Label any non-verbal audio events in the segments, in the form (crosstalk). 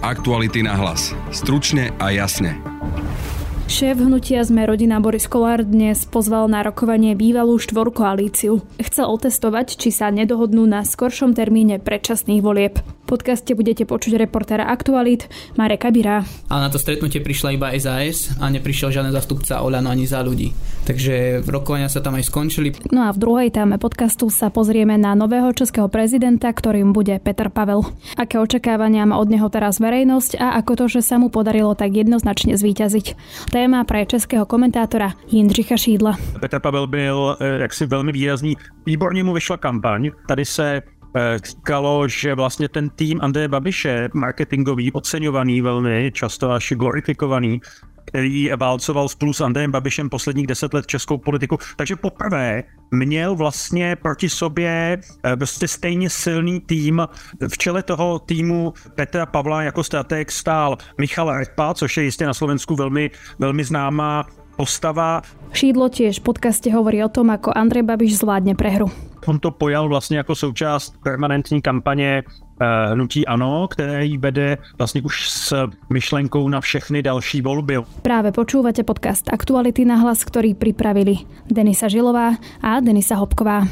Aktuality na hlas. Stručne a jasne. Šéf hnutia Sme rodina Boris Kolár dnes pozval na rokovanie bývalú štvorkoalíciu. Chcel otestovať, či sa nedohodnú na skoršom termíne predčasných volieb. V podcaste budete počuť reportéra Aktualit Mareka Birá. A na to stretnutie prišla iba SAS a neprišiel žiadny zastupca Oľano ani za ľudí. Takže rokovania sa tam aj skončili. No a v druhej téme podcastu sa pozrieme na nového českého prezidenta, ktorým bude Petr Pavel. Aké očakávania má od neho teraz verejnosť a ako to, že sa mu podarilo tak jednoznačne zvíťaziť téma pre českého komentátora Jindřicha Šídla. Petr Pavel byl eh, jaksi velmi výrazný. Výborně mu vyšla kampaň. Tady se říkalo, že vlastně ten tým Andreje Babiše, marketingový, oceňovaný velmi, často až glorifikovaný, který válcoval spolu s Andrejem Babišem posledních deset let českou politiku. Takže poprvé měl vlastně proti sobě eh, prostě stejně silný tým. V čele toho týmu Petra Pavla jako strateg stál Michal Repa, což je jistě na Slovensku velmi, velmi známá postava. Šídlo tiež v podcaste hovorí o tom, ako Andrej Babiš zvládne prehru. On to pojal vlastně jako součást permanentní kampaně Eh, hnutí ANO, které jí vede vlastně už s myšlenkou na všechny další volby. Práve počúvate podcast Aktuality na hlas, ktorý pripravili Denisa Žilová a Denisa Hopková.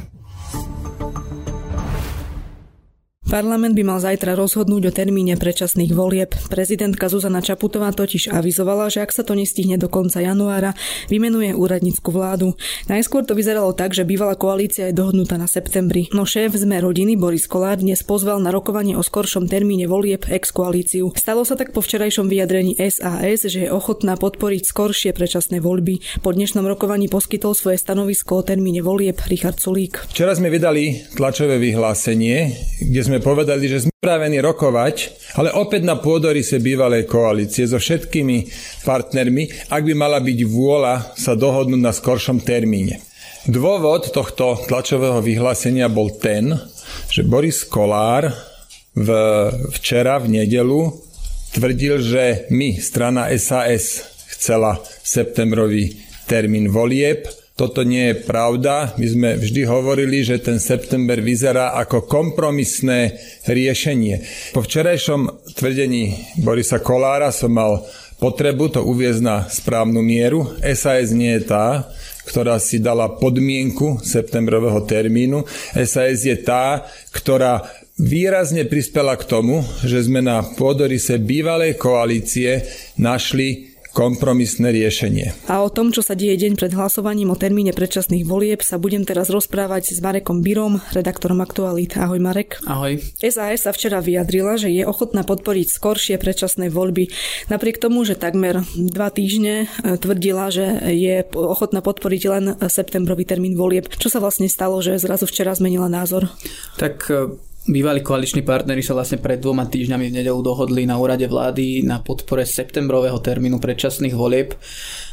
Parlament by mal zajtra rozhodnúť o termíne predčasných volieb. Prezidentka Zuzana Čaputová totiž avizovala, že ak sa to nestihne do konca januára, vymenuje úradnícku vládu. Najskôr to vyzeralo tak, že bývalá koalícia je dohodnutá na septembri. No šéf sme rodiny Boris Kolár dnes pozval na rokovanie o skoršom termíne volieb ex-koalíciu. Stalo sa tak po včerajšom vyjadrení SAS, že je ochotná podporiť skoršie predčasné voľby. Po dnešnom rokovaní poskytol svoje stanovisko o termíne volieb Richard Sulík. Včera sme vydali tlačové vyhlásenie, kde sme povedali, že sme pripravení rokovať, ale opäť na pôdorise bývalej koalície so všetkými partnermi, ak by mala byť vôľa sa dohodnúť na skoršom termíne. Dôvod tohto tlačového vyhlásenia bol ten, že Boris Kolár v, včera v nedelu tvrdil, že my, strana SAS, chcela septembrový termín volieb, toto nie je pravda. My sme vždy hovorili, že ten september vyzerá ako kompromisné riešenie. Po včerajšom tvrdení Borisa Kolára som mal potrebu to uviezť na správnu mieru. SAS nie je tá, ktorá si dala podmienku septembrového termínu. SAS je tá, ktorá výrazne prispela k tomu, že sme na pôdorise bývalej koalície našli kompromisné riešenie. A o tom, čo sa deje deň pred hlasovaním o termíne predčasných volieb, sa budem teraz rozprávať s Marekom Birom, redaktorom Aktualít. Ahoj Marek. Ahoj. SAS sa včera vyjadrila, že je ochotná podporiť skoršie predčasné voľby. Napriek tomu, že takmer dva týždne e, tvrdila, že je ochotná podporiť len septembrový termín volieb. Čo sa vlastne stalo, že zrazu včera zmenila názor? Tak e, Bývalí koaliční partnery sa vlastne pred dvoma týždňami v nedelu dohodli na úrade vlády na podpore septembrového termínu predčasných volieb,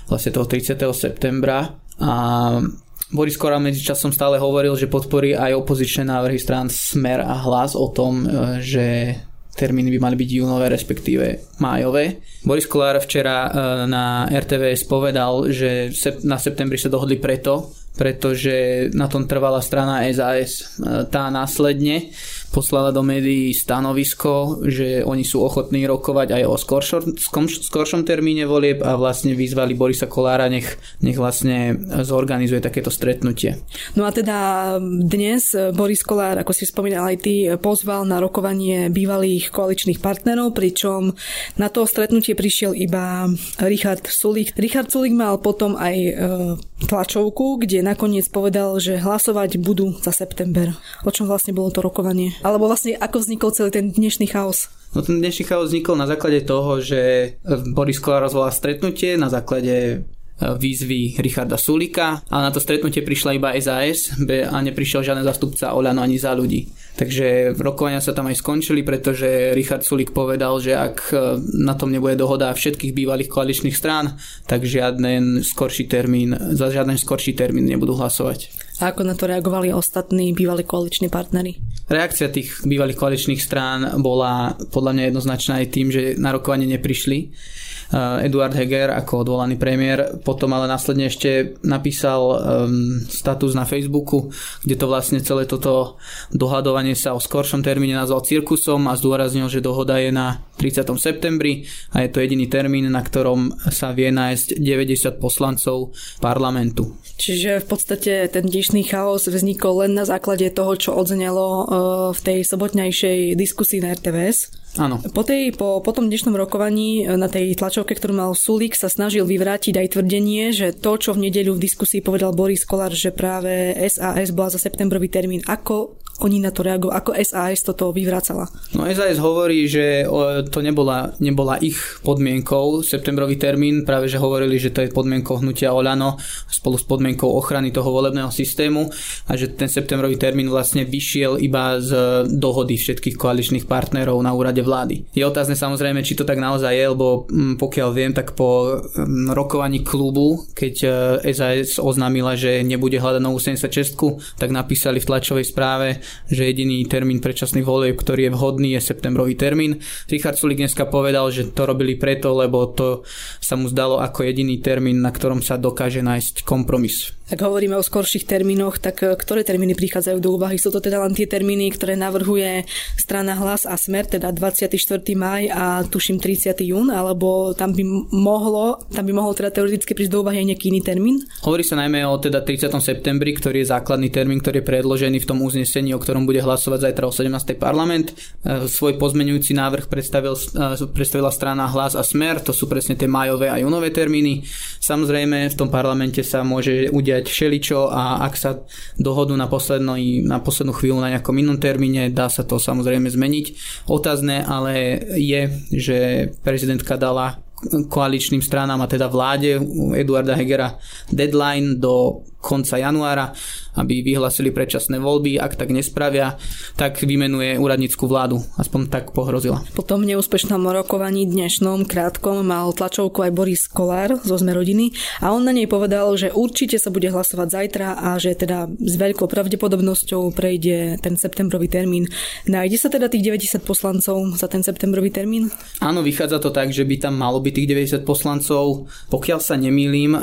vlastne toho 30. septembra. A Boris Korál medzičasom stále hovoril, že podporí aj opozičné návrhy strán Smer a Hlas o tom, e, že termíny by mali byť júnové, respektíve májové. Boris Kolár včera e, na RTVS povedal, že na septembri sa dohodli preto, pretože na tom trvala strana SAS. E, tá následne poslala do médií stanovisko, že oni sú ochotní rokovať aj o skoršom, skoršom termíne volieb a vlastne vyzvali Borisa Kolára, nech, nech vlastne zorganizuje takéto stretnutie. No a teda dnes Boris Kolár, ako si spomínal aj ty, pozval na rokovanie bývalých koaličných partnerov, pričom na to stretnutie prišiel iba Richard Sulík. Richard Sulík mal potom aj e, tlačovku, kde nakoniec povedal, že hlasovať budú za september. O čom vlastne bolo to rokovanie? Alebo vlastne ako vznikol celý ten dnešný chaos? No ten dnešný chaos vznikol na základe toho, že Boris Kolár rozvolal stretnutie na základe E, výzvy Richarda Sulika a na to stretnutie prišla iba SAS a neprišiel žiadny zastupca Oľano ani za ľudí. Takže rokovania sa tam aj skončili, pretože Richard Sulik povedal, že ak e, na tom nebude dohoda všetkých bývalých koaličných strán, tak žiaden skorší termín, za žiaden skorší termín nebudú hlasovať. A ako na to reagovali ostatní bývalí koaliční partnery? Reakcia tých bývalých koaličných strán bola podľa mňa jednoznačná aj tým, že na rokovanie neprišli Eduard Heger ako odvolaný premiér. Potom ale následne ešte napísal um, status na Facebooku, kde to vlastne celé toto dohadovanie sa o skoršom termíne nazval cirkusom a zdôraznil, že dohoda je na 30. septembri a je to jediný termín, na ktorom sa vie nájsť 90 poslancov parlamentu. Čiže v podstate ten dnešný chaos vznikol len na základe toho, čo odznelo e, v tej sobotnejšej diskusii na RTVS. Áno. Po, tej, po, po tom dnešnom rokovaní e, na tej tlačovke, ktorú mal Sulík, sa snažil vyvrátiť aj tvrdenie, že to, čo v nedeľu v diskusii povedal Boris Kolár, že práve SAS bola za septembrový termín. Ako oni na to reagujú, ako SAS toto vyvracala? No SAS hovorí, že to nebola, nebola ich podmienkou, septembrový termín, práve že hovorili, že to je podmienkou hnutia Olano spolu s podmienkou ochrany toho volebného systému a že ten septembrový termín vlastne vyšiel iba z dohody všetkých koaličných partnerov na úrade vlády. Je otázne samozrejme, či to tak naozaj je, lebo mm, pokiaľ viem, tak po mm, rokovaní klubu, keď SAS e, oznámila, že nebude hľadať novú 76, tak napísali v tlačovej správe, že jediný termín predčasných volieb, ktorý je vhodný, je septembrový termín. Richard Sulik dneska povedal, že to robili preto, lebo to sa mu zdalo ako jediný termín, na ktorom sa dokáže nájsť kompromis. Ak hovoríme o skorších termínoch, tak e, ktoré termíny prichádzajú do úvahy? Sú to teda len tie termíny, ktoré navrhuje strana Hlas a Smer, teda 24. maj a tuším 30. jún, alebo tam by mohlo, tam by mohol teda teoreticky prísť do úvahy aj nejaký iný termín? Hovorí sa najmä o teda 30. septembri, ktorý je základný termín, ktorý je predložený v tom uznesení, o ktorom bude hlasovať zajtra o 17. parlament. E, svoj pozmenujúci návrh predstavil, e, predstavila strana Hlas a Smer, to sú presne tie majové a júnové termíny. Samozrejme, v tom parlamente sa môže udiať diať všeličo a ak sa dohodnú na, na poslednú chvíľu na nejakom inom termíne, dá sa to samozrejme zmeniť. Otázne ale je, že prezidentka dala koaličným stranám a teda vláde Eduarda Hegera deadline do konca januára, aby vyhlasili predčasné voľby. Ak tak nespravia, tak vymenuje úradnícku vládu. Aspoň tak pohrozila. Po tom neúspešnom rokovaní dnešnom krátkom mal tlačovku aj Boris Kolár zo Sme rodiny a on na nej povedal, že určite sa bude hlasovať zajtra a že teda s veľkou pravdepodobnosťou prejde ten septembrový termín. Nájde sa teda tých 90 poslancov za ten septembrový termín? Áno, vychádza to tak, že by tam malo byť tých 90 poslancov. Pokiaľ sa nemýlim, eh,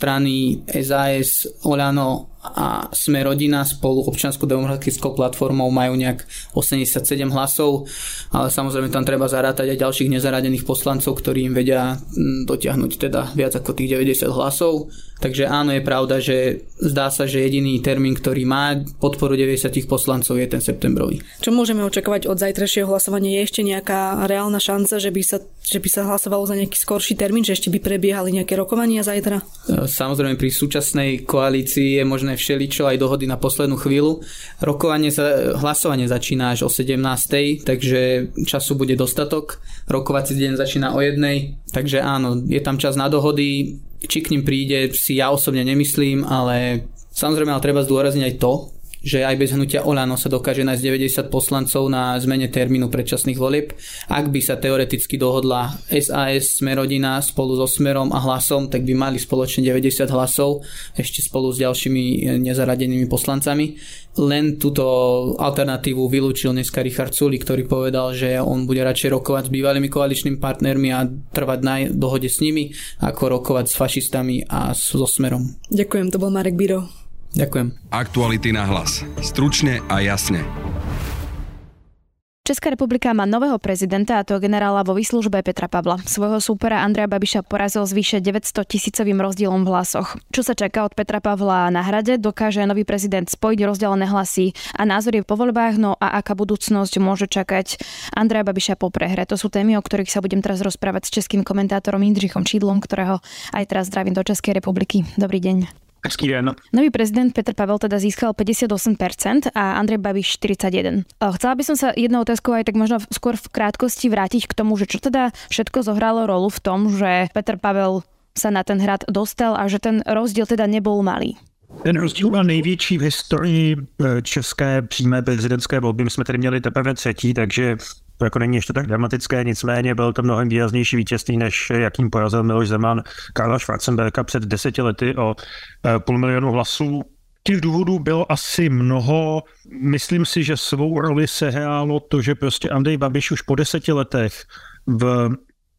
strany SAS, Olano a Sme rodina spolu občiansko-demokratickou platformou majú nejak 87 hlasov, ale samozrejme tam treba zarátať aj ďalších nezaradených poslancov, ktorí im vedia dotiahnuť teda viac ako tých 90 hlasov. Takže áno, je pravda, že zdá sa, že jediný termín, ktorý má podporu 90 poslancov je ten septembrový. Čo môžeme očakávať od zajtrajšieho hlasovania? Je ešte nejaká reálna šanca, že by sa, že by sa hlasovalo za nejaký skorší termín, že ešte by prebiehali nejaké rokovania zajtra? Samozrejme pri súčasnej koalícii je možné možné všeličo, aj dohody na poslednú chvíľu. Rokovanie, za, hlasovanie začína až o 17. takže času bude dostatok. Rokovací deň začína o jednej, takže áno, je tam čas na dohody. Či k ním príde, si ja osobne nemyslím, ale samozrejme ale treba zdôrazniť aj to, že aj bez hnutia Olano sa dokáže nájsť 90 poslancov na zmene termínu predčasných volieb. Ak by sa teoreticky dohodla SAS, Smerodina spolu so Smerom a Hlasom, tak by mali spoločne 90 hlasov ešte spolu s ďalšími nezaradenými poslancami. Len túto alternatívu vylúčil dneska Richard Suli, ktorý povedal, že on bude radšej rokovať s bývalými koaličnými partnermi a trvať na dohode s nimi, ako rokovať s fašistami a so Smerom. Ďakujem, to bol Marek Biro. Ďakujem. Aktuality na hlas. Stručne a jasne. Česká republika má nového prezidenta, a to generála vo výslužbe Petra Pavla. Svojho súpera Andreja Babiša porazil s vyše 900 tisícovým rozdielom v hlasoch. Čo sa čaká od Petra Pavla na hrade, dokáže nový prezident spojiť rozdelené hlasy a názory po voľbách, no a aká budúcnosť môže čakať Andreja Babiša po prehre. To sú témy, o ktorých sa budem teraz rozprávať s českým komentátorom Jindřichom Čídlom, ktorého aj teraz zdravím do Českej republiky. Dobrý deň. Hezký den. Nový prezident Petr Pavel teda získal 58% a Andrej Babiš 41%. Chcela by som sa jednou otázkou aj tak možno skôr v krátkosti vrátiť k tomu, že čo teda všetko zohralo rolu v tom, že Petr Pavel sa na ten hrad dostal a že ten rozdiel teda nebol malý. Ten rozdíl byl největší v historii eh, české přímé prezidentské volby. My jsme tady měli teprve třetí, takže to jako není ještě tak dramatické, nicméně byl to mnohem výraznější vítězství, než jakým porazil Miloš Zeman Karla Schwarzenberga před deseti lety o eh, půl milionu hlasů. Těch důvodů bylo asi mnoho. Myslím si, že svou roli sehrálo to, že prostě Andrej Babiš už po deseti letech v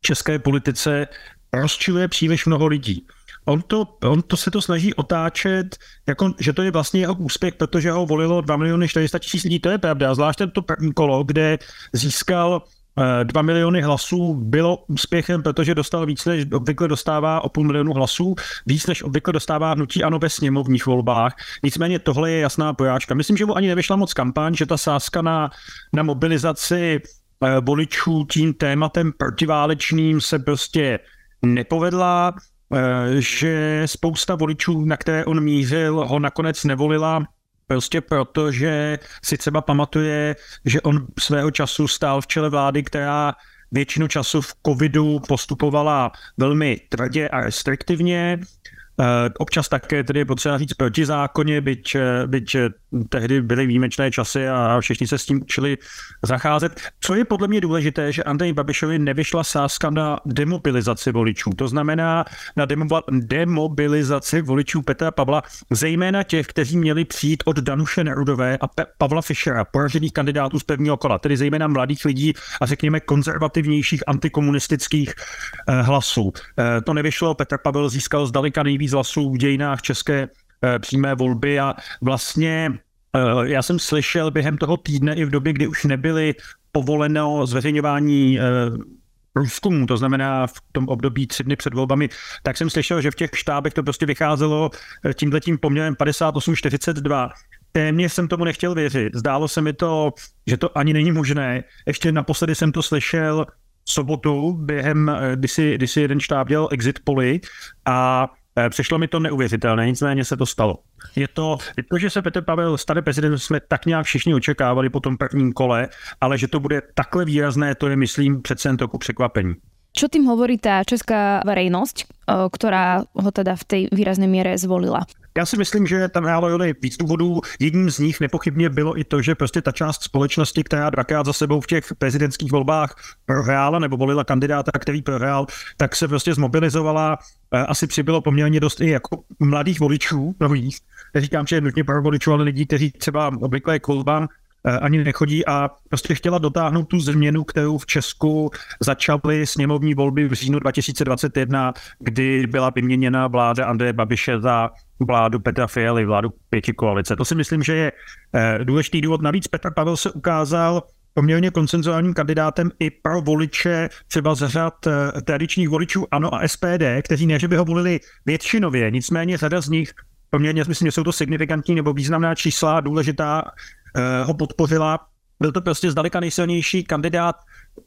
české politice rozčiluje příliš mnoho lidí on to, on to se to snaží otáčet, jako, že to je vlastně jeho úspěch, protože ho volilo 2 miliony 400 tisíc lidí, to je pravda, zvlášť to první kolo, kde získal 2 miliony hlasů bylo úspěchem, protože dostal víc, než obvykle dostává o půl milionu hlasů, víc než obvykle dostává hnutí ano ve sněmovních volbách. Nicméně tohle je jasná porážka. Myslím, že mu ani nevyšla moc kampaň, že ta sázka na, na mobilizaci eh, voličů tím tématem protiválečným se prostě nepovedla, eh, že spousta voličů, na které on mířil, ho nakonec nevolila Prostě proto, že si třeba pamatuje, že on svého času stál v čele vlády, která většinu času v covidu postupovala velmi tvrdě a restriktivně, Eh, občas také tedy je potřeba říct protizákonně, byť, eh, byť eh, tehdy byly výjimečné časy a všichni se s tím učili zacházet. Co je podle mě důležité, že Andrej Babišovi nevyšla sázka na demobilizaci voličů. To znamená na demobilizaci voličů Petra Pavla, zejména těch, kteří měli přijít od Danuše Nerudové a Pe- Pavla Fischera, poražených kandidátů z prvního kola, tedy zejména mladých lidí a řekněme konzervativnějších antikomunistických eh, hlasů. Eh, to nevyšlo, Petr Pavel získal zdaleka nejvíc hlasů v dějinách české přímé volby a vlastně eh, já jsem slyšel během toho týdne i v době, kdy už nebyly povoleno zveřejňování eh, průzkumů, to znamená v tom období tři dny před volbami, tak jsem slyšel, že v těch štábech to prostě vycházelo tímhletím poměrem 58-42. Téměř jsem tomu nechtěl věřit. Zdálo se mi to, že to ani není možné. Ještě naposledy jsem to slyšel sobotu, během, kdy si, kdy si jeden štáb dělal exit poly a Eh, přišlo mi to neuvěřitelné, nicméně se to stalo. Je to, je to, že se Petr Pavel stane prezident, jsme tak nějak všichni očekávali po tom prvním kole, ale že to bude takhle výrazné, to je, myslím, přece jen trochu překvapení. Čo tým hovorí tá česká verejnosť, eh, ktorá ho teda v tej výraznej miere zvolila? Já si myslím, že tam hrálo roli víc důvodů. Jedním z nich nepochybně bylo i to, že prostě ta část společnosti, která dvakrát za sebou v těch prezidentských volbách prohrála nebo volila kandidáta, který prohrál, tak se prostě zmobilizovala. Asi přibylo poměrně dost i jako mladých voličů nových. Neříkám, že je nutně pro voličů, ale lidí, kteří třeba obvykle k volbám Eh, ani nechodí a prostě chtěla dotáhnout tu změnu, kterou v Česku začaly sněmovní volby v říjnu 2021, kdy byla vyměněna vláda Andreje Babiše za vládu Petra Fialy, vládu pěti koalice. To si myslím, že je eh, důležitý důvod. Navíc Petr Pavel se ukázal poměrně koncenzuálním kandidátem i pro voliče třeba z řad eh, tradičních voličů ANO a SPD, kteří ne, že by ho volili většinově, nicméně řada z nich poměrně, myslím, že jsou to signifikantní nebo významná čísla, důležitá Eh, ho podpořila. Byl to prostě zdaleka nejsilnější kandidát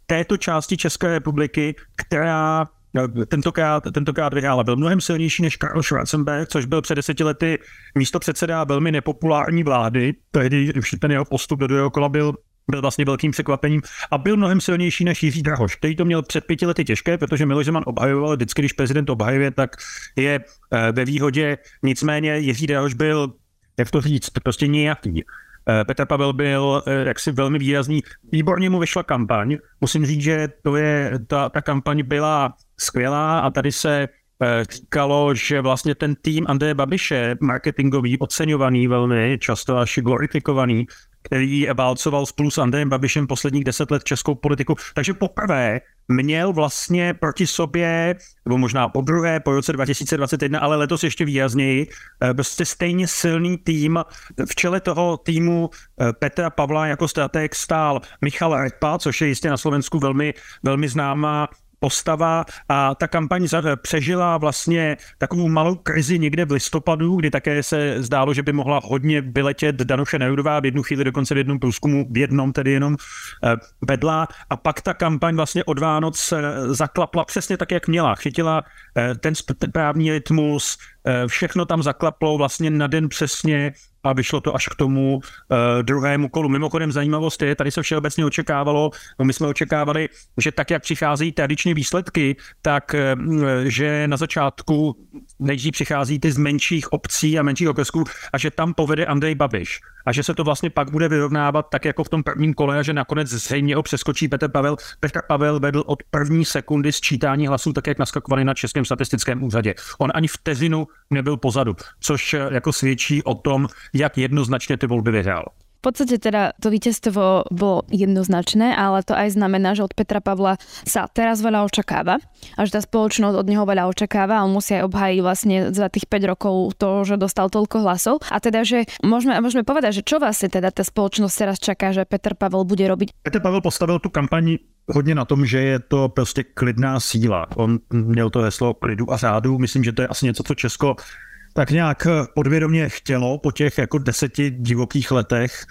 této části České republiky, která eh, tentokrát, tentokrát vyhrála. Byl mnohem silnější než Karl Schwarzenberg, což byl před deseti lety místo předseda velmi nepopulární vlády. Tehdy ten jeho postup do druhého kola byl byl vlastně velkým překvapením a byl mnohem silnější než Jiří Drahoš, který to měl před pěti lety těžké, protože Miloš Zeman obhajoval vždycky, když prezident obhajuje, tak je eh, ve výhodě. Nicméně Jiří Drahoš byl, jak to říct, prostě nějaký. Eh, Petr Pavel byl eh, jaksi velmi výrazný. Výborně mu vyšla kampaň. Musím říct, že to je, ta, ta kampaň byla skvělá a tady se říkalo, že vlastně ten tým Andreje Babiše, marketingový, oceňovaný velmi, často až glorifikovaný, který válcoval spolu s Andrejem Babišem posledních deset let českou politiku. Takže poprvé měl vlastně proti sobě, nebo možná po druhé, po roce 2021, ale letos ještě výrazněji, eh, prostě stejně silný tým. V čele toho týmu eh, Petra Pavla jako strateg stál Michal Repa, což je jistě na Slovensku velmi, velmi známá postava a ta kampaň přežila vlastně takovou malou krizi někde v listopadu, kdy také se zdálo, že by mohla hodně vyletět Danuše Nerudová, v jednu chvíli dokonce v jednom průzkumu, v jednom tedy jenom eh, vedla a pak ta kampaň vlastně od Vánoc zaklapla přesně tak, jak měla. Chytila eh, ten správný rytmus, eh, všechno tam zaklaplo vlastně na den přesně a vyšlo to až k tomu uh, druhému kolu. Mimochodem zajímavost je, tady se všeobecně očekávalo, no my jsme očekávali, že tak, jak přicházejí tradiční výsledky, tak uh, že na začátku nejdřív přichází ty z menších obcí a menších okresků a že tam povede Andrej Babiš a že se to vlastně pak bude vyrovnávat tak jako v tom prvním kole a že nakonec zřejmě ho přeskočí Petr Pavel. Petr Pavel vedl od první sekundy sčítání hlasů tak, jak naskakovali na Českém statistickém úřadě. On ani vteřinu nebyl pozadu, což jako svědčí o tom, jak jednoznačně ty volby vyhrál. Podstate teda to víťazstvo bolo jednoznačné, ale to aj znamená, že od Petra Pavla sa teraz veľa očakáva a že tá spoločnosť od neho veľa očakáva a on musí aj obhájiť vlastne za tých 5 rokov to, že dostal toľko hlasov. A teda, že môžeme, môžeme povedať, že čo vlastne teda tá spoločnosť teraz čaká, že Petr Pavel bude robiť? Petr Pavel postavil tu kampaň hodně na tom, že je to prostě klidná síla. On měl to heslo klidu a řádu. Myslím, že to je asi něco, co Česko tak nějak podvědomě chtělo po těch jako deseti divokých letech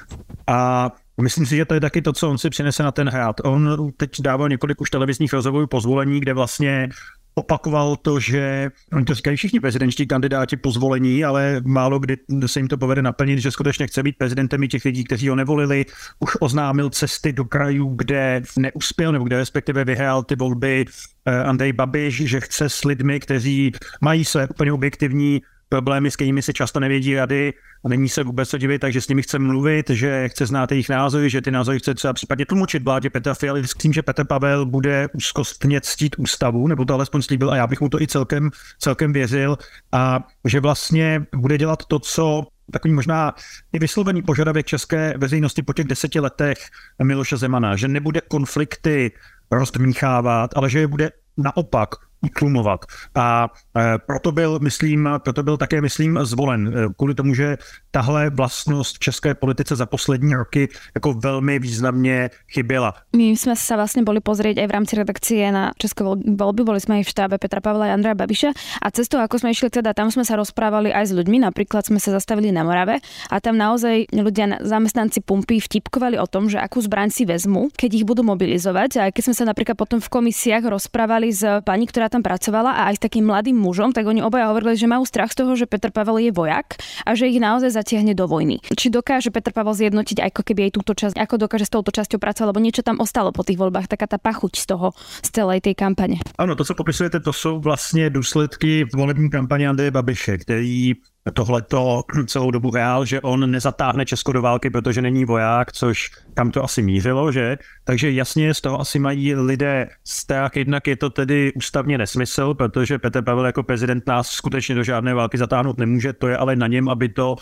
a Myslím si, že to je taky to, co on si přinese na ten hrát. On teď dával několik už televizních rozhovorů pozvolení, kde vlastně opakoval to, že oni to říkají všichni prezidentští kandidáti po zvolení, ale málo kdy se jim to povede naplnit, že skutečně chce být prezidentem i těch lidí, kteří ho nevolili. Už oznámil cesty do krajů, kde neuspěl, nebo kde respektive vyhrál ty volby eh, Andrej Babiš, že chce s lidmi, kteří mají své úplně objektivní problémy, s kterými se často nevědí rady a není se vůbec co divit, takže s nimi chce mluvit, že chce znát jejich názory, že ty názory chce třeba případně tlumočit vládě Petra Fialy s tím, že Petr Pavel bude úzkostně ctít ústavu, nebo to alespoň slíbil a já bych mu to i celkem, celkem věřil a že vlastně bude dělat to, co takový možná i vyslovený požadavek české veřejnosti po těch deseti letech Miloše Zemana, že nebude konflikty rozdmíchávat, ale že je bude naopak utlumovat. A e, proto byl, myslím, proto byl také, myslím, zvolen. E, kvůli tomu, že tahle vlastnost české politice za poslední roky jako velmi významně chyběla. My jsme se vlastně boli pozrieť aj v rámci redakcie na české volby, boli jsme i v štábe Petra Pavla a Andreja Babiša a cestou, ako sme išli teda, tam sme sa rozprávali aj s ľuďmi, napríklad sme sa zastavili na Morave a tam naozaj ľudia, zamestnanci pumpy vtipkovali o tom, že akú zbraň si vezmu, keď ich budú mobilizovať. A keď sme sa napríklad potom v komisiách rozprávali s pani, ktorá tam pracovala a aj s takým mladým mužom, tak oni obaja hovorili, že majú strach z toho, že Petr Pavel je vojak a že ich naozaj zatiahne do vojny. Či dokáže Petr Pavel zjednotiť ako keby aj túto časť, ako dokáže s touto časťou pracovať, lebo niečo tam ostalo po tých voľbách, taká tá pachuť z toho, z celej tej kampane. Ano, to, co popisujete, to jsou vlastně důsledky volební kampaně Andreje Babiše, který tohleto (clears throat) celou dobu hrál, že on nezatáhne Česko do války, protože není voják, což tam to asi mířilo, že? Takže jasně z toho asi mají lidé strach, jednak je to tedy ústavně nesmysl, protože Petr Pavel jako prezident nás skutečně do žádné války zatáhnout nemůže, to je ale na něm, aby to,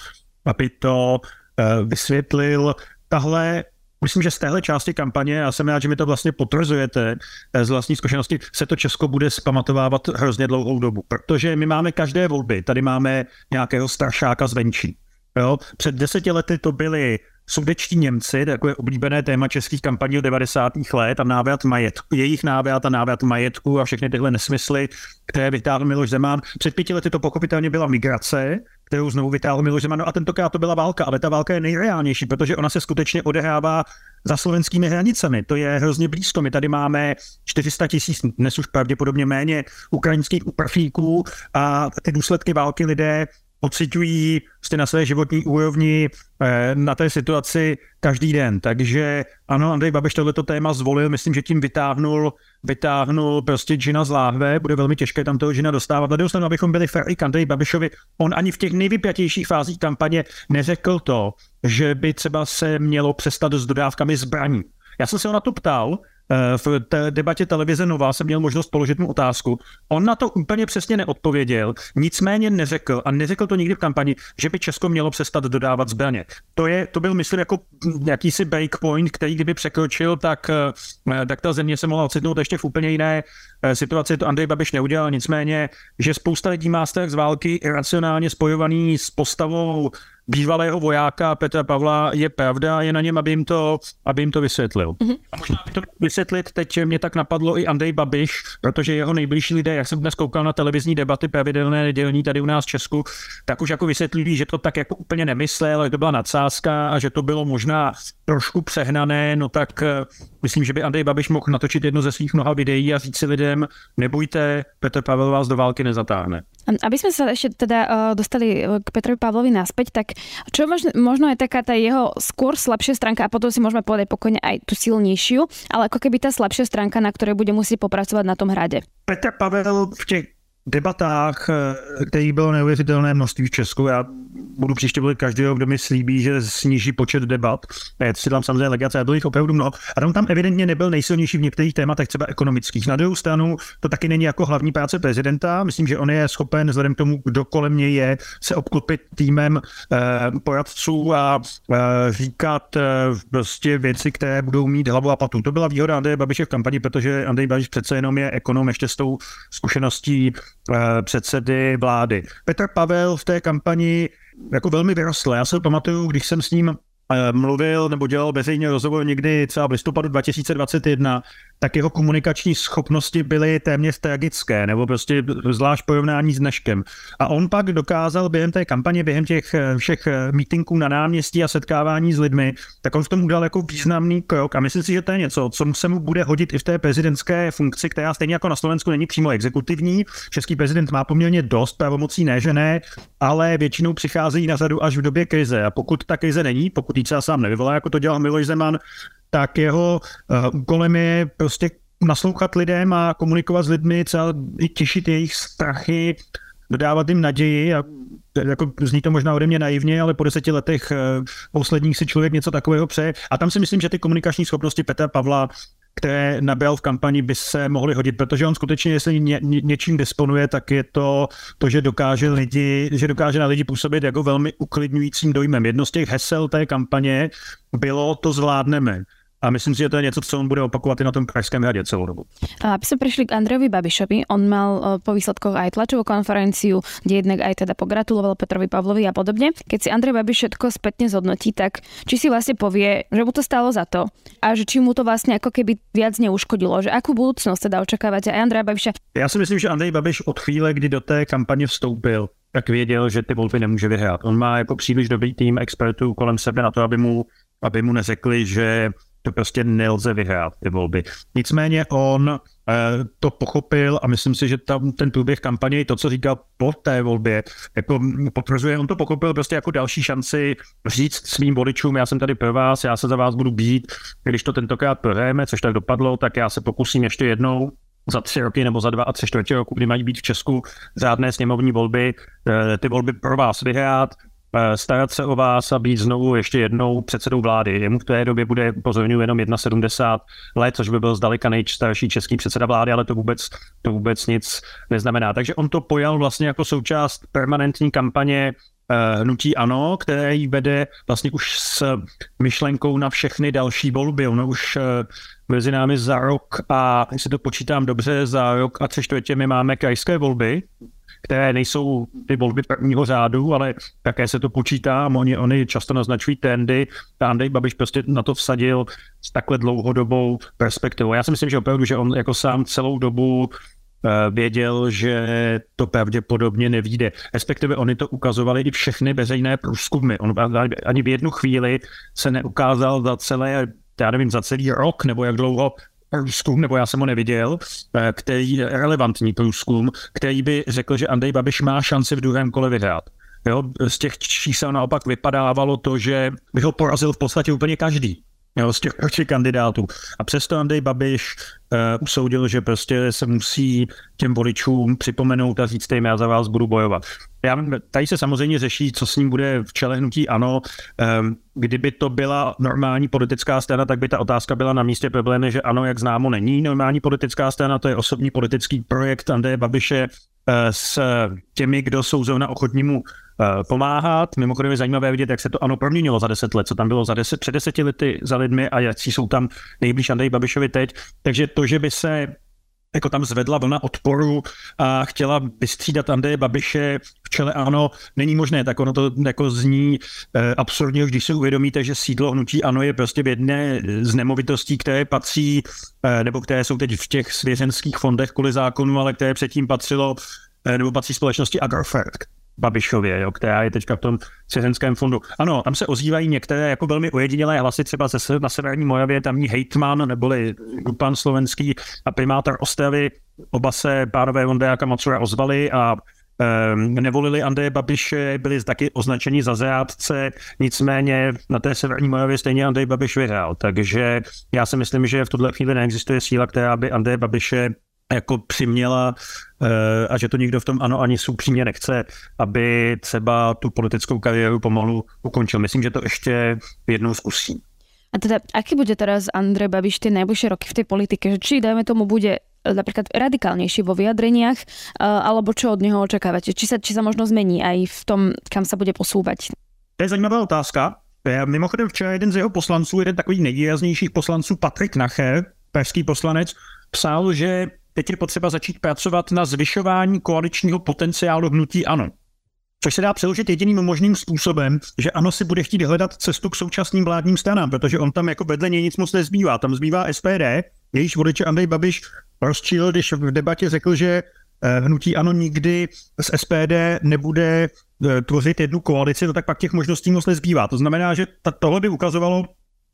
aby to uh, vysvětlil. Tahle Myslím, že z téhle části kampaně, já jsem rád, že mi to vlastně potvrzujete eh, z vlastní zkušenosti, se to Česko bude zpamatovávat hrozně dlouhou dobu, protože my máme každé volby, tady máme nějakého staršáka zvenčí. Jo? Před deseti lety to byli sudečtí Němci, takové oblíbené téma českých kampaní od 90. let a návrat majetku, jejich návrat a návrat majetku a všechny tyhle nesmysly, které vytáhl Miloš Zeman. Před pěti lety to pochopitelně byla migrace, kterou znovu vytáhl Miloš Zeman. No a tentokrát to byla válka, ale ta válka je nejreálnější, protože ona se skutečně odehrává za slovenskými hranicemi. To je hrozně blízko. My tady máme 400 tisíc, dnes už pravděpodobně méně, ukrajinských uprchlíků a ty důsledky války lidé pocitují prostě na své životní úrovni eh, na té situaci každý den. Takže ano, Andrej Babiš tohleto téma zvolil, myslím, že tím vytáhnul, vytáhnul prostě Gina z láhve, bude velmi těžké tam toho Gina dostávat. Na druhou abychom byli fair i k Andrej Babišovi, on ani v těch nejvypjatějších fázích kampaně neřekl to, že by třeba se mělo přestat s dodávkami zbraní. Já jsem se ho na to ptal, v té debatě televize Nová jsem měl možnost položit mu otázku. On na to úplně přesně neodpověděl, nicméně neřekl a neřekl to nikdy v kampani, že by Česko mělo přestat dodávat zbraně. To, je, to byl, myslím, jako jakýsi breakpoint, který kdyby překročil, tak, eh, tak ta země se mohla ocitnout ještě v úplně jiné eh, situaci. To Andrej Babiš neudělal, nicméně, že spousta lidí má z války iracionálně spojovaný s postavou bývalého vojáka Petra Pavla je pravda, je na něm, aby jim to, aby jim to vysvětlil. Mm-hmm. A možná by to vysvětlit, teď mě tak napadlo i Andrej Babiš, protože jeho nejbližší lidé, jak jsem dnes koukal na televizní debaty pravidelné nedělní tady u nás v Česku, tak už jako vysvětlili, že to tak jako úplně nemyslel, že to byla nadsázka a že to bylo možná trošku přehnané, no tak eh, myslím, že by Andrej Babiš mohl natočit jedno ze svých mnoha videí a říct si lidem, nebojte, Petr Pavel vás do války nezatáhne. Aby sme sa ešte teda uh, dostali k Petrovi Pavlovi naspäť, tak čo možno, možno je taká tá jeho skôr slabšia stránka a potom si môžeme povedať pokojne aj tú silnejšiu, ale ako keby tá slabšia stránka, na ktorej bude musieť popracovať na tom hrade. Petr Pavel v těch debatách, eh, který bylo neuvěřitelné množství v Česku. Já budu příště volit každého, kdo mi slíbí, že sníží počet debat. Já si dám samozřejmě legace, a bylo jich opravdu mnoho. A on tam evidentně nebyl nejsilnější v některých tématech, třeba ekonomických. Na druhou stranu to taky není jako hlavní práce prezidenta. Myslím, že on je schopen, vzhledem k tomu, kdo kolem něj je, se obklopit týmem eh, poradců a eh, říkat eh, prostě věci, které budou mít hlavu a patu. To byla výhoda Andreje Babiše v kampani, protože Andrej Babiš přece jenom je ekonom ještě s tou zkušeností předsedy vlády. Petr Pavel v té kampani jako velmi vyrostl. Já se pamatuju, když jsem s ním eh, mluvil nebo dělal veřejně rozhovor někdy třeba v listopadu 2021, tak jeho komunikační schopnosti byly téměř tragické, nebo prostě zvlášť porovnání s dneškem. A on pak dokázal během té kampaně, během těch eh, všech eh, mítinků na náměstí a setkávání s lidmi, tak on v tom udal jako významný krok. A myslím si, že to je něco, co se mu bude hodit i v té prezidentské funkci, která stejně jako na Slovensku není přímo exekutivní. Český prezident má poměrně dost pravomocí, ne, že ne, ale většinou přicházejí na řadu až v době krize. A pokud ta krize není, pokud ji třeba sám nevyvolá, jako to dělal Miloš Zeman, tak jeho uh, úkolem je prostě naslouchat lidem a komunikovat s lidmi, třeba i těšit jejich strachy, dodávat jim naději a jako zní to možná ode mě naivně, ale po deseti letech uh, posledních si člověk něco takového přeje. A tam si myslím, že ty komunikační schopnosti Petra Pavla které nabral v kampani, by se mohly hodit, protože on skutečně, jestli ně, ně, něčím disponuje, tak je to to, že dokáže lidi, že dokáže na lidi působit jako velmi uklidňujícím dojmem. Jedno z těch hesel té kampaně bylo to zvládneme. A myslím si, že to je něco, co on bude opakovat i na tom Pražském hradě celou dobu. A aby sme prišli k Andrejovi Babišovi, on mal e, po výsledkoch aj tlačovú konferenciu, kde jednak aj teda pogratuloval Petrovi Pavlovi a podobne. Keď si Andrej Babiš všetko spätne zhodnotí, tak či si vlastne povie, že mu to stalo za to a že či mu to vlastne ako keby viac neuškodilo, že akú budúcnosť teda očakávate aj Andreja Babiša? Já si myslím, že Andrej Babiš od chvíle, kdy do té kampaně vstoupil, tak věděl, že ty volby nemůže vyhrát. On má jako příliš dobrý tým expertů kolem sebe na to, aby mu, aby mu neřekli, že to prostě nelze vyhrát, ty volby. Nicméně on eh, to pochopil a myslím si, že tam ten průběh kampaně, to, co říkal po té volbě, jako potvrzuje, on to pochopil prostě jako další šanci říct svým voličům, já jsem tady pro vás, já se za vás budu být, když to tentokrát prohrajeme, což tak dopadlo, tak já se pokusím ještě jednou za tři roky nebo za dva a tři čtvrtě roku, kdy mají být v Česku řádné sněmovní volby, eh, ty volby pro vás vyhrát, starat se o vás a být znovu ještě jednou předsedou vlády. Jemu v té době bude pozorňuji jenom 71 let, což by byl zdaleka nejstarší český předseda vlády, ale to vůbec, to vůbec nic neznamená. Takže on to pojal vlastně jako součást permanentní kampaně eh, hnutí ANO, které jí vede vlastně už s myšlenkou na všechny další volby. Ono už eh, mezi námi za rok a, jestli to počítám dobře, za rok a tři čtvrtě my máme krajské volby, které nejsou ty volby prvního řádu, ale také se to počítá oni, oni často naznačují trendy. A Andrej Babiš prostě na to vsadil s takhle dlouhodobou perspektivou. Já si myslím, že opravdu, že on jako sám celou dobu eh, věděl, že to pravděpodobně nevíde. Respektive oni to ukazovali i všechny veřejné průzkumy. On ani v jednu chvíli se neukázal za celé, já nevím, za celý rok nebo jak dlouho průzkum, nebo já jsem ho neviděl, eh, který relevantní průzkum, který by řekl, že Andrej Babiš má šanci v druhém kole vyhrát. Jo, z těch čísel naopak vypadávalo to, že by ho porazil v podstatě úplně každý jo, z těch proti kandidátů. A přesto Andrej Babiš uh, usoudil, že prostě se musí těm voličům připomenout a říct, já za vás budu bojovat. Já, tady se samozřejmě řeší, co s ním bude v čele hnutí ANO. Um, kdyby to byla normální politická strana, tak by ta otázka byla na místě. Problém je, že ANO, jak známo, není normální politická strana, to je osobní politický projekt Andreje Babiše uh, s těmi, kdo jsou zrovna ochotní mu Eh, pomáhat. Mimochodem je zajímavé vidět, jak se to ano proměnilo za deset let, co tam bylo za deset, před deseti lety za lidmi a jak jsou tam nejblíž Andrej Babišovi teď. Takže to, že by se jako tam zvedla vlna odporu a chtěla vystřídat Andreje Babiše v čele ANO, není možné, tak ono to jako zní eh, absurdně, když si uvědomíte, že sídlo hnutí ANO je prostě v jedné z nemovitostí, které patří, eh, nebo které jsou teď v těch svěřenských fondech kvůli zákonu, ale které předtím patřilo eh, nebo patří společnosti Agrofert, Babišově, jo, která je teďka v tom svěřenském fondu. Ano, tam se ozývají některé jako velmi ojedinělé hlasy, třeba ze, na Severní Moravě tamní hejtman neboli pan slovenský a primátor Ostravy, oba se pánové Vondejáka Macura ozvali a um, nevolili Andreje Babiše, byli taky označeni za zrádce, nicméně na té Severní Moravě stejně Andrej Babiš vyhrál, takže já si myslím, že v tuhle chvíli neexistuje síla, která by Andreje Babiše jako přiměla eh, a že to nikdo v tom ano ani upřímně nechce, aby třeba tu politickou kariéru pomalu ukončil. Myslím, že to ještě jednou zkusí. A teda, aký bude teraz Andrej Babiš tie najbližšie roky v tej politike? Že či, dajme tomu, bude eh, napríklad radikálnejší vo vyjadreniach, eh, alebo čo od neho očakávate? Či sa, či sa možno zmení aj v tom, kam sa bude posúvať? To je zajímavá otázka. Mimochodem včera jeden z jeho poslanců, jeden takových nejvýraznějších poslanců, Patrik Nacher, pražský poslanec, psal, že teď je potřeba začít pracovat na zvyšování koaličního potenciálu hnutí ANO. Což se dá přeložit jediným možným způsobem, že ano si bude chtít hledat cestu k současným vládním stranám, protože on tam jako vedle něj nic moc nezbývá. Tam zbývá SPD, jejíž voliče Andrej Babiš rozčíl, když v debatě řekl, že eh, hnutí ano nikdy z SPD nebude eh, tvořit jednu koalici, no tak pak těch možností moc nezbývá. To znamená, že tohle by ukazovalo,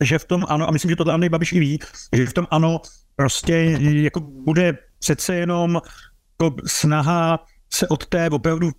že v tom ano, a myslím, že to Andrej Babiš i ví, že v tom ano prostě jako bude přece jenom jako snaha se od té opravdu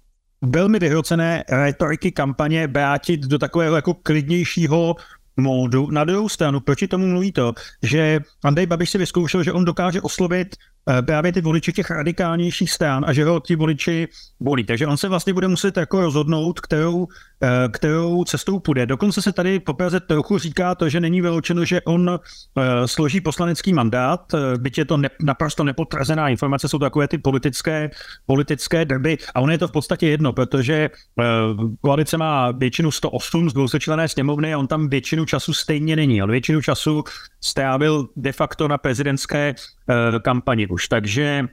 velmi vyhrocené retoriky kampaně vrátit do takového jako klidnějšího módu. Na druhou stranu, proti tomu mluví to, že Andrej Babiš si vyzkoušel, že on dokáže oslovit právě ty voliči těch radikálnějších stran a že ho ti voliči volí. Takže on se vlastně bude muset jako rozhodnout, kterou, eh, kterou cestou půjde. Dokonce se tady po Praze trochu říká to, že není vyloučeno, že on eh, složí poslanecký mandát, byť je to ne, naprosto nepotvrzená informace, jsou takové ty politické, politické derby a on je to v podstatě jedno, protože koalice má většinu 108 z dvousečlené sněmovny a on tam většinu času stejně není, ale většinu času strávil de facto na prezidentské kampani už. Takže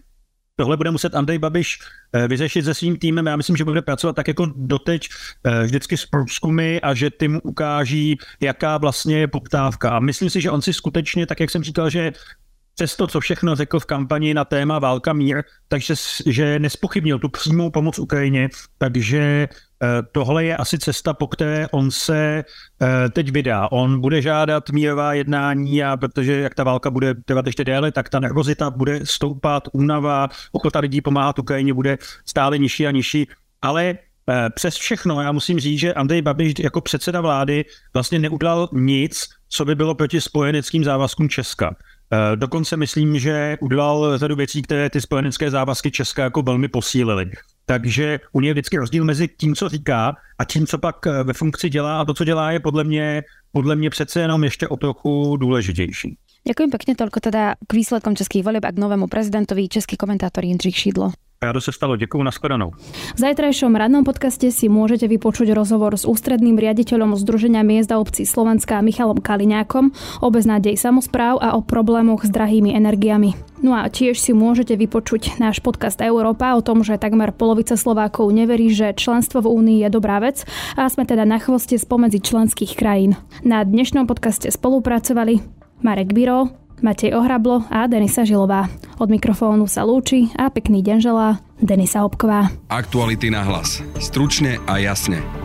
tohle bude muset Andrej Babiš eh, vyřešit se svým týmem. Já myslím, že bude pracovat tak jako doteď eh, vždycky s průzkumy a že ty ukáží, jaká vlastně je poptávka. A myslím si, že on si skutečně, tak jak jsem říkal, že přes to, co všechno řekl v kampani na téma válka mír, takže že nespochybnil tu přímou pomoc Ukrajině, takže tohle je asi cesta, po které on se eh, teď vydá. On bude žádat mírová jednání a protože jak ta válka bude trvat ještě déle, tak ta nervozita bude stoupat, únava, ochota lidí pomáhat Ukrajině bude stále nižší a nižší. Ale eh, přes všechno, já musím říct, že Andrej Babiš jako předseda vlády vlastně neudělal nic, co by bylo proti spojeneckým závazkům Česka. Dokonce myslím, že udělal řadu věcí, které ty spojenecké závazky Česka jako velmi posílily. Takže u něj je vždycky rozdíl mezi tím, co říká a tím, co pak eh, ve funkci dělá. A to, co dělá, je podle mě, podle mě přece jenom ještě o trochu důležitější. Ďakujem pekne toľko teda k výsledkom českých volieb a k novému prezidentovi český komentátor Jindřich Šidlo. Rádo se stalo, děkuji, nashledanou. V zajtrajšom radnom podcaste si môžete vypočuť rozhovor s ústredným riaditeľom Združenia miest a obcí Slovenska Michalom Kaliňákom o beznádej samozpráv a o problémoch s drahými energiami. No a tiež si môžete vypočuť náš podcast Európa o tom, že takmer polovica Slovákov neverí, že členstvo v Únii je dobrá vec a sme teda na chvoste spomedzi členských krajín. Na dnešnom podcaste spolupracovali Marek Biro, Matej Ohrablo a Denisa Žilová. Od mikrofónu sa lúči a pekný deň želá Denisa Hopková. Aktuality na hlas. Stručne a jasne.